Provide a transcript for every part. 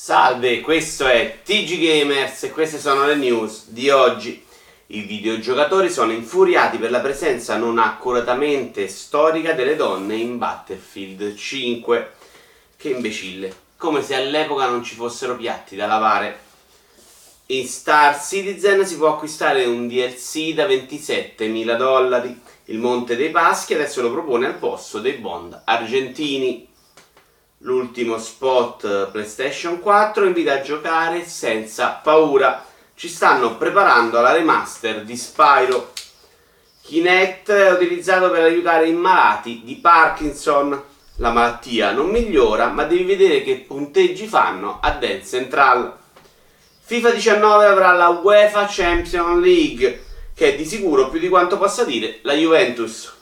Salve, questo è TG Gamers e queste sono le news di oggi. I videogiocatori sono infuriati per la presenza non accuratamente storica delle donne in Battlefield 5. Che imbecille, come se all'epoca non ci fossero piatti da lavare. In Star Citizen si può acquistare un DLC da 27.000 dollari. Il Monte dei Paschi adesso lo propone al posto dei bond argentini. L'ultimo spot PlayStation 4 invita a giocare senza paura. Ci stanno preparando alla remaster di Spyro. Kinect è utilizzato per aiutare i malati di Parkinson. La malattia non migliora, ma devi vedere che punteggi fanno a Dance Central. FIFA 19 avrà la UEFA Champions League, che è di sicuro più di quanto possa dire la Juventus.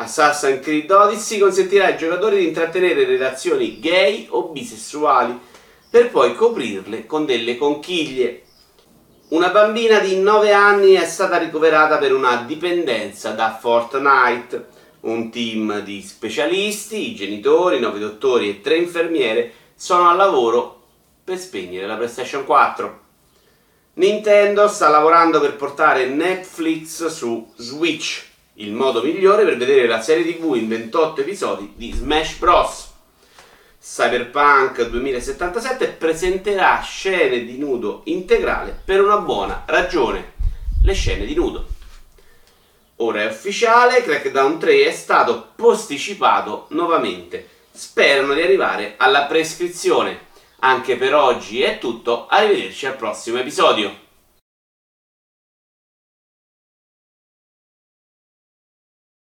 Assassin's Creed Odyssey consentirà ai giocatori di intrattenere relazioni gay o bisessuali per poi coprirle con delle conchiglie. Una bambina di 9 anni è stata ricoverata per una dipendenza da Fortnite. Un team di specialisti, i genitori, 9 dottori e 3 infermiere sono al lavoro per spegnere la PlayStation 4. Nintendo sta lavorando per portare Netflix su Switch il modo migliore per vedere la serie tv in 28 episodi di Smash Bros. Cyberpunk 2077 presenterà scene di nudo integrale per una buona ragione, le scene di nudo. Ora è ufficiale, Crackdown 3 è stato posticipato nuovamente. Sperano di arrivare alla prescrizione. Anche per oggi è tutto, arrivederci al prossimo episodio.